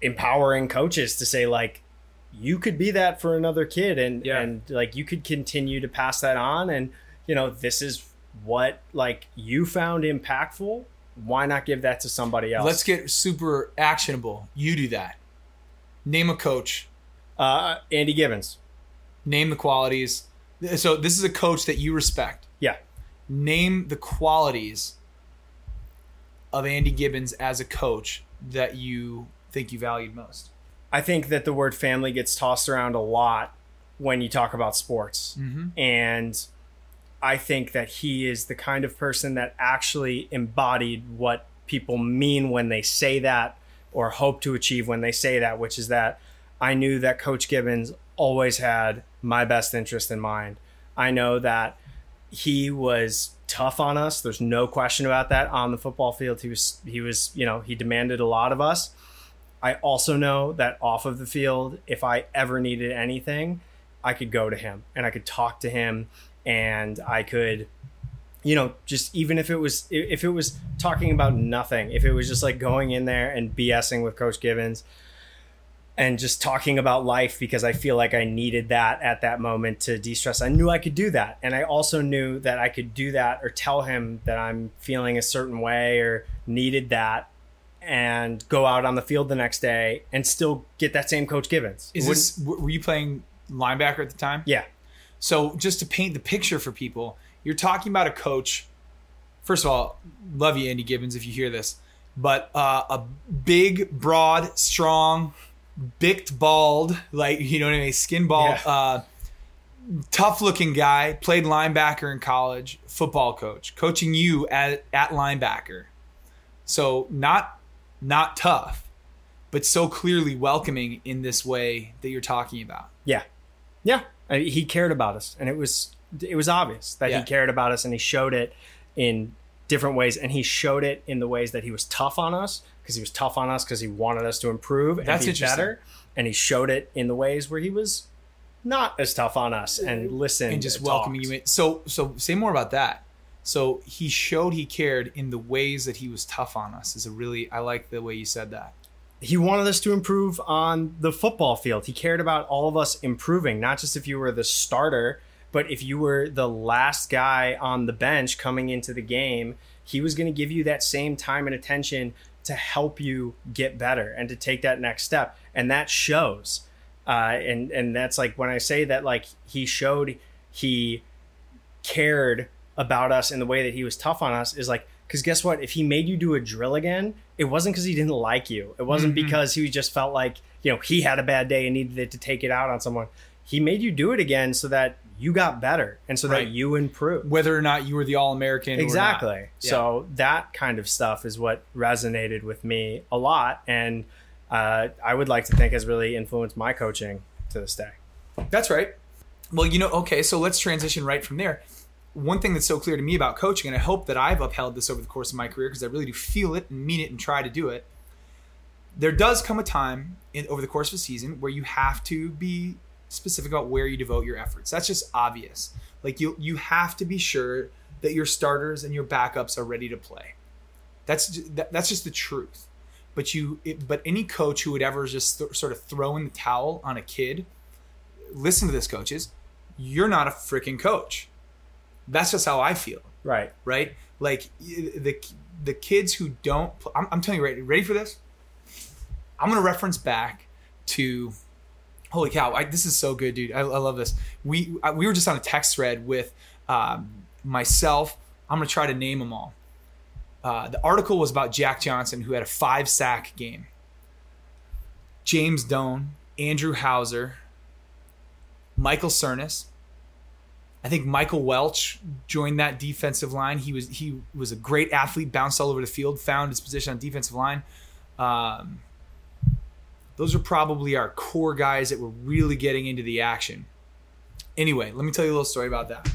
empowering coaches to say like you could be that for another kid and Yeah. and like you could continue to pass that on and you know this is what like you found impactful why not give that to somebody else Let's get super actionable. You do that. Name a coach. uh andy gibbons Name the qualities. So this is a coach that you respect. yeah Name the qualities of Andy Gibbons as a coach that you think you valued most. I think that the word family gets tossed around a lot when you talk about sports Mm-hmm. and I think that he is the kind of person that actually embodied what people mean when they say that or hope to achieve when they say that, which is that I knew that Coach Gibbons always had my best interest in mind. I know that he was tough on us. There's no question about that on the football field. He was he was, you know, he demanded a lot of us. I also know that off of the field, if I ever needed anything, I could go to him and I could talk to him and I could you know just even if it was if it was talking about nothing if it was just like going in there and BSing with coach Gibbons and just talking about life because I feel like I needed that at that moment to de-stress. I knew I could do that. And I also knew that I could do that or tell him that I'm feeling a certain way or needed that and go out on the field the next day and still get that same coach Gibbons. Is Wouldn't- this were you playing linebacker at the time? yeah. So just to paint the picture for people, you're talking about a coach. First of all, love you, Andy Gibbons, if you hear this, but uh, a big, broad, strong, bicked, bald, like you know what I mean, skin bald, Yeah. uh, tough looking guy. Played linebacker in college, football coach, coaching you at at linebacker. So not not tough, but so clearly welcoming in this way that you're talking about. Yeah, yeah. I mean, he cared about us, and it was it was obvious that Yeah. he cared about us, and he showed it in different ways, and he showed it in the ways that he was tough on us because he was tough on us because he wanted us to improve and That's be better, and he showed it in the ways where he was not as tough on us and listened and just and welcoming you in. So so say more about that. So he showed he cared in the ways that he was tough on us. Is a really I like the way you said that. he wanted us to improve on the football field. He cared about all of us improving, not just if you were the starter, but if you were the last guy on the bench coming into the game, he was going to give you that same time and attention to help you get better and to take that next step. And that shows. Uh, and and that's like when I say that like he showed he cared about us in the way that he was tough on us is like because guess what if he made you do a drill again it wasn't because he didn't like you it wasn't Mhm. because he just felt like you know he had a bad day and needed it to take it out on someone he made you do it again so that you got better and so Right. that you improved Whether or not you were the All American, exactly Yeah. so that kind of stuff is what resonated with me a lot and uh, i would like to think has really influenced my coaching to this day That's right. Well, you know, okay, so let's transition right from there. One thing that's so clear to me about coaching, and I hope that I've upheld this over the course of my career because I really do feel it and mean it and try to do it. There does come a time in, over the course of a season where you have to be specific about where you devote your efforts. That's just obvious. Like you, you have to be sure that your starters and your backups are ready to play. That's that, that's just the truth. But you, it, but any coach who would ever just th- sort of throw in the towel on a kid listen to this, coaches. You're not a freaking coach. That's just how I feel, right right? Like the the kids who don't. I'm, I'm telling you, right? Ready for this? I'm gonna reference back to. Holy cow! I, this is so good, dude. I, I love this. We I, we were just on a text thread with um, myself. I'm gonna try to name them all. Uh, the article was about Jack Johnson, who had a five sack game. James Doan, Andrew Hauser, Michael Cernas. I think Michael Welch joined that defensive line. He was he was a great athlete, bounced all over the field, found his position on defensive line. Um, those are probably our core guys that were really getting into the action. Anyway, let me tell you a little story about that.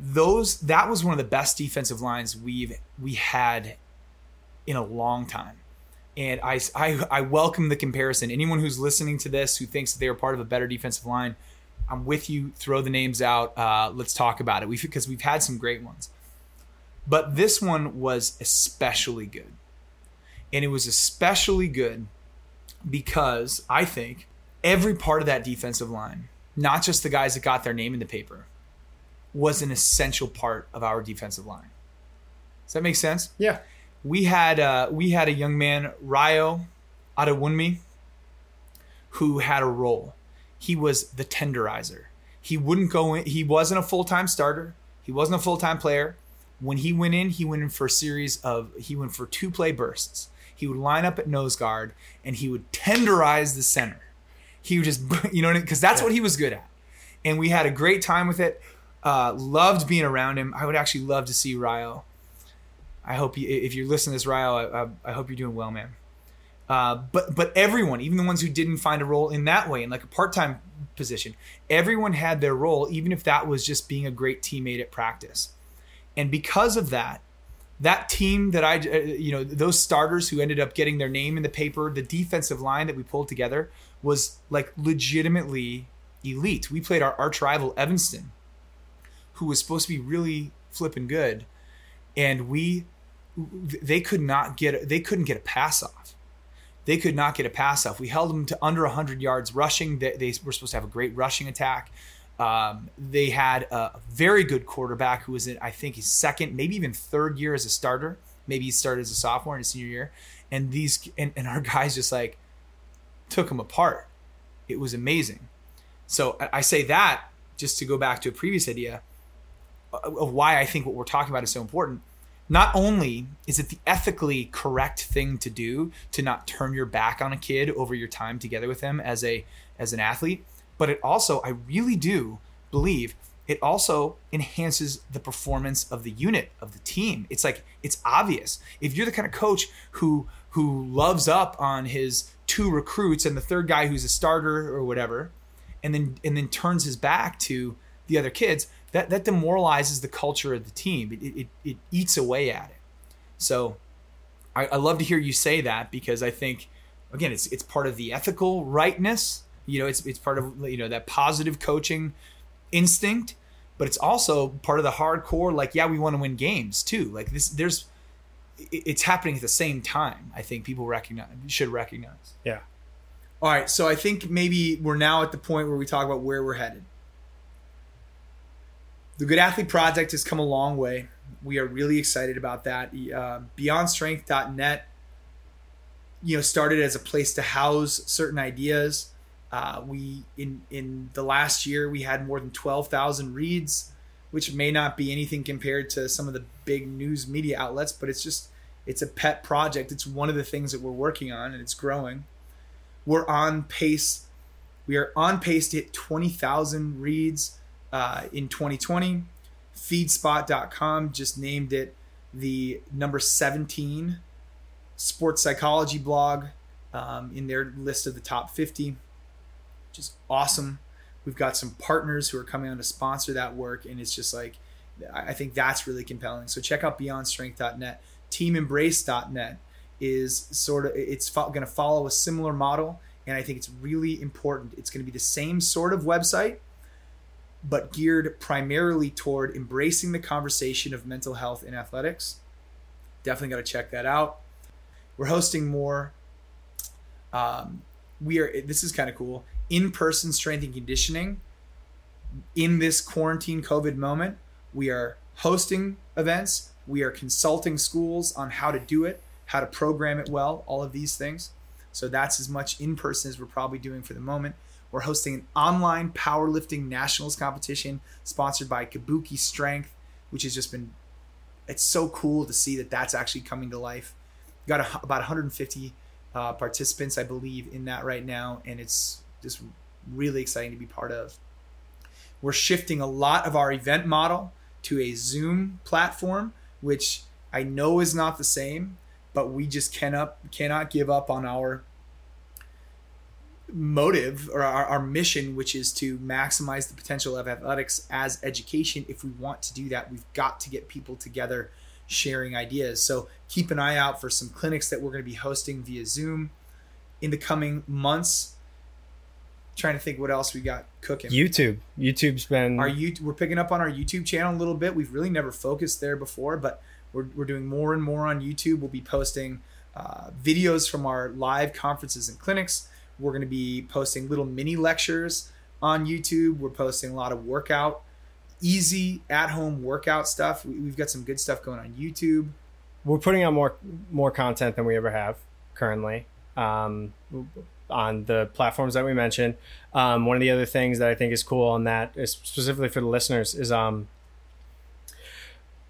those that was one of the best defensive lines we've we had in a long time. And I, I, I welcome the comparison. Anyone who's listening to this who thinks that they are part of a better defensive line, I'm with you. Throw the names out. Uh, let's talk about it. We because we've had some great ones, but this one was especially good, and it was especially good because I think every part of that defensive line, not just the guys that got their name in the paper, was an essential part of our defensive line. Does that make sense? Yeah. We had uh, we had a young man, Ryo Adewunmi, who had a role. He was the tenderizer. He wouldn't go in. He wasn't a full time starter. He wasn't a full time player. When he went in, he went in for a series of he went for two play bursts. He would line up at nose guard and he would tenderize the center. He would just you know because that's what he was good at, and we had a great time with it. Uh, loved being around him. I would actually love to see Ryo. I hope you, if you're listening to this, Ryo, I, I, I hope you're doing well, man. Uh, but but everyone, even the ones who didn't find a role in that way, in like a part-time position, everyone had their role, even if that was just being a great teammate at practice. And because of that, that team that I, uh, you know, those starters who ended up getting their name in the paper, the defensive line that we pulled together was like legitimately elite. We played our arch rival Evanston, who was supposed to be really flipping good, and we, they could not get, they couldn't get a pass off they could not get a pass off. We held them to under 100 yards rushing. They, they were supposed to have a great rushing attack. Um, they had a very good quarterback who was in, I think, his second, maybe even third year as a starter. Maybe he started as a sophomore in his senior year. And these and, and our guys just like took him apart. It was amazing. So I say that just to go back to a previous idea of why I think what we're talking about is so important not only is it the ethically correct thing to do to not turn your back on a kid over your time together with them as a as an athlete, but it also I really do believe it also enhances the performance of the unit of the team. It's like it's obvious. If you're the kind of coach who who loves up on his two recruits and the third guy who's a starter or whatever, and then and then turns his back to the other kids, that that demoralizes the culture of the team. It it, it eats away at it. So I, I love to hear you say that because I think again it's it's part of the ethical rightness. You know, it's it's part of you know that positive coaching instinct, but it's also part of the hardcore. Like, yeah, we want to win games too. Like this, there's it's happening at the same time. I think people recognize should recognize. Yeah. All right, so I think maybe we're now at the point where we talk about where we're headed. The Good Athlete Project has come a long way. We are really excited about that. Uh, BeyondStrength.net, you know, started as a place to house certain ideas. Uh, we in in the last year we had more than twelve thousand reads, which may not be anything compared to some of the big news media outlets, but it's just it's a pet project. It's one of the things that we're working on, and it's growing. We're on pace. We are on pace to hit twenty thousand reads uh, in 2020. Feedspot.com just named it the number 17 sports psychology blog um, in their list of the top 50, which is awesome. We've got some partners who are coming on to sponsor that work, and it's just like, I think that's really compelling. So check out beyondstrength.net. Teamembrace.net is sort of, it's fo- going to follow a similar model, and I think it's really important. It's going to be the same sort of website but geared primarily toward embracing the conversation of mental health in athletics. Definitely got to check that out. We're hosting more. Um, we are. This is kind of cool. In-person strength and conditioning. In this quarantine COVID moment, we are hosting events. We are consulting schools on how to do it, how to program it well, all of these things. So that's as much in person as we're probably doing for the moment. We're hosting an online powerlifting nationals competition sponsored by Kabuki Strength, which has just been it's so cool to see that that's actually coming to life. We've got a, about 150 uh, participants, I believe, in that right now, and it's just really exciting to be part of. We're shifting a lot of our event model to a Zoom platform, which I know is not the same, but we just cannot cannot give up on our motive or our, our mission, which is to maximize the potential of athletics as education. If we want to do that, we've got to get people together sharing ideas. So keep an eye out for some clinics that we're going to be hosting via Zoom in the coming months. Trying to think what else we got cooking. YouTube. YouTube's been Our YouTube, we're picking up on our YouTube channel a little bit. We've really never focused there before, but we're, we're doing more and more on YouTube. We'll be posting uh, videos from our live conferences and clinics. We're going to be posting little mini lectures on YouTube. We're posting a lot of workout, easy at home workout stuff. We, we've got some good stuff going on YouTube. we're putting out more more content than we ever have currently um, on the platforms that we mentioned. Um, one of the other things that I think is cool on that is specifically for the listeners is um,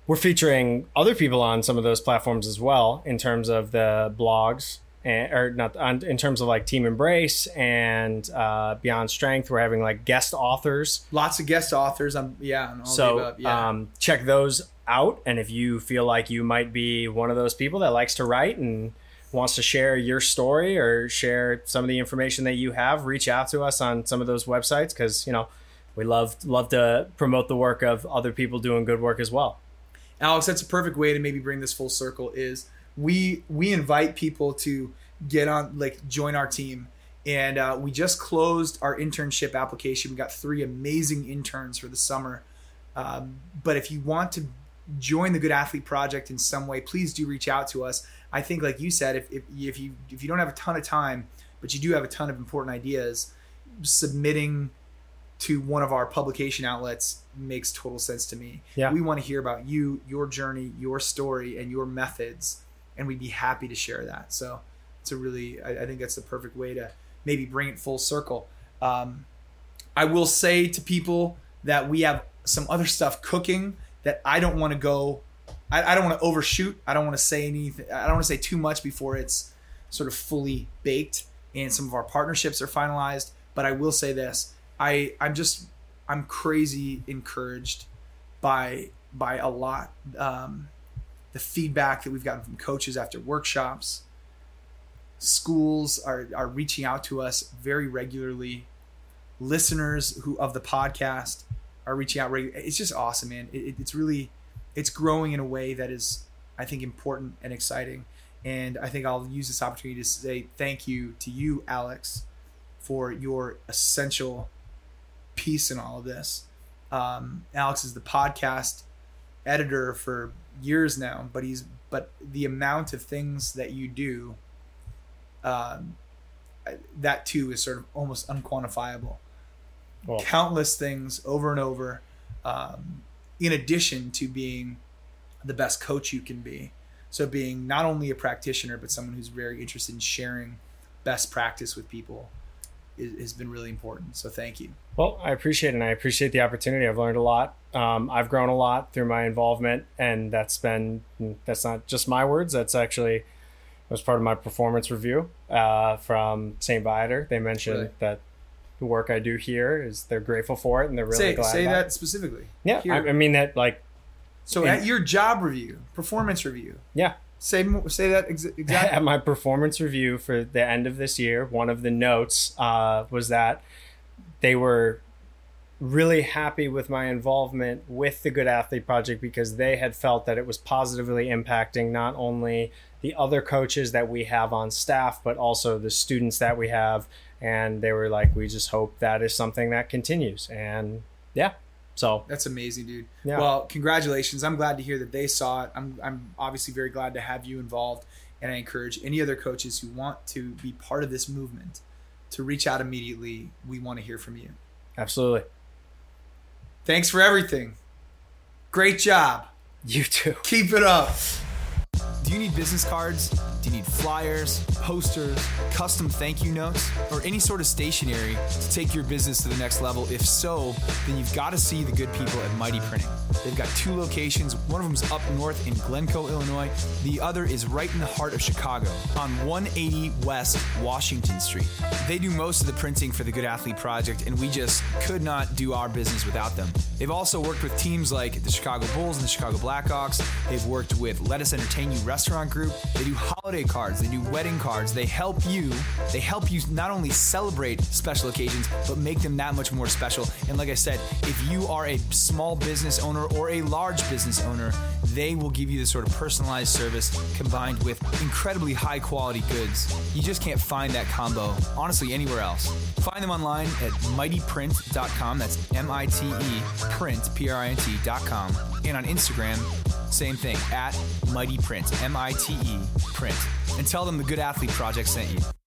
we're featuring other people on some of those platforms as well in terms of the blogs and or not on, in terms of like Team Embrace and uh, Beyond Strength. We're having like guest authors Lots of guest authors. I'm yeah. All so yeah. um, check those out. And if you feel like you might be one of those people that likes to write and wants to share your story or share some of the information that you have, reach out to us on some of those websites because you know we love love to promote the work of other people doing good work as well. Alex, that's a perfect way to maybe bring this full circle. Is we we invite people to get on like join our team, and uh, we just closed our internship application. We got three amazing interns for the summer. Um, but if you want to join the Good Athlete Project in some way, please do reach out to us. I think, like you said, if, if, if you if you don't have a ton of time, but you do have a ton of important ideas, submitting to one of our publication outlets makes total sense to me. Yeah. We want to hear about you, your journey, your story, and your methods, and we'd be happy to share that. So it's a really, I, I think that's the perfect way to maybe bring it full circle. Um, I will say to people that we have some other stuff cooking that I don't want to go. I, I don't want to overshoot. I don't want to say anything. I don't want to say too much before it's sort of fully baked and some of our partnerships are finalized. But I will say this: I I'm just I'm crazy encouraged by by a lot um, the feedback that we've gotten from coaches after workshops. Schools are are reaching out to us very regularly. Listeners who of the podcast are reaching out. Regularly. It's just awesome, man. It, it's really it's growing in a way that is I think important and exciting. And I think I'll use this opportunity to say thank you to you, Alex, for your essential piece in all of this. Um, Alex is the podcast editor for years now, but he's but the amount of things that you do, um, that too is sort of almost unquantifiable. Well, Countless things over and over, um, in addition to being the best coach you can be. So being not only a practitioner but someone who's very interested in sharing best practice with people has been really important. So thank you. Well, I appreciate it, and I appreciate the opportunity. I've learned a lot. Um, I've grown a lot through my involvement, and that's been that's not just my words. That's actually was part of my performance review uh, from St. Viator. They mentioned Really? that the work I do here is they're grateful for it, and they're really say glad. say that it. specifically. Yeah, I, I mean that like So And- at your job review, performance review, yeah. Say say that ex- exactly. At my performance review for the end of this year, one of the notes uh, was that they were really happy with my involvement with the Good Athlete Project because they had felt that it was positively impacting not only the other coaches that we have on staff, but also the students that we have. And they were like, we just hope that is something that continues. And yeah, so That's amazing, dude. Yeah. Well, congratulations. I'm glad to hear that they saw it. I'm I'm obviously very glad to have you involved, and I encourage any other coaches who want to be part of this movement to reach out immediately. We want to hear from you. absolutely. Thanks for everything. Great job. You too. Keep it up. Do you need business cards? You need flyers, posters, custom thank you notes, or any sort of stationery to take your business to the next level? If so, then you've got to see the good people at MITE Printing. They've got two locations. One of them's up north in Glencoe, Illinois. The other is right in the heart of Chicago on 180 West Washington Street. They do most of the printing for the Good Athlete Project, and we just could not do our business without them. They've also worked with teams like the Chicago Bulls and the Chicago Blackhawks. They've worked with Lettuce Entertain You Restaurant Group. They do holiday cards, they do wedding cards. They help you. They help you not only celebrate special occasions, but make them that much more special. And like I said, if you are a small business owner or a large business owner, they will give you the sort of personalized service combined with incredibly high quality goods. You just can't find that combo, honestly, anywhere else. Find them online at miteprint.com. That's M I T E print, P R I N T.com. And on Instagram, same thing, at mightyprint, M I T E print. And tell them the Good Athlete Project sent you.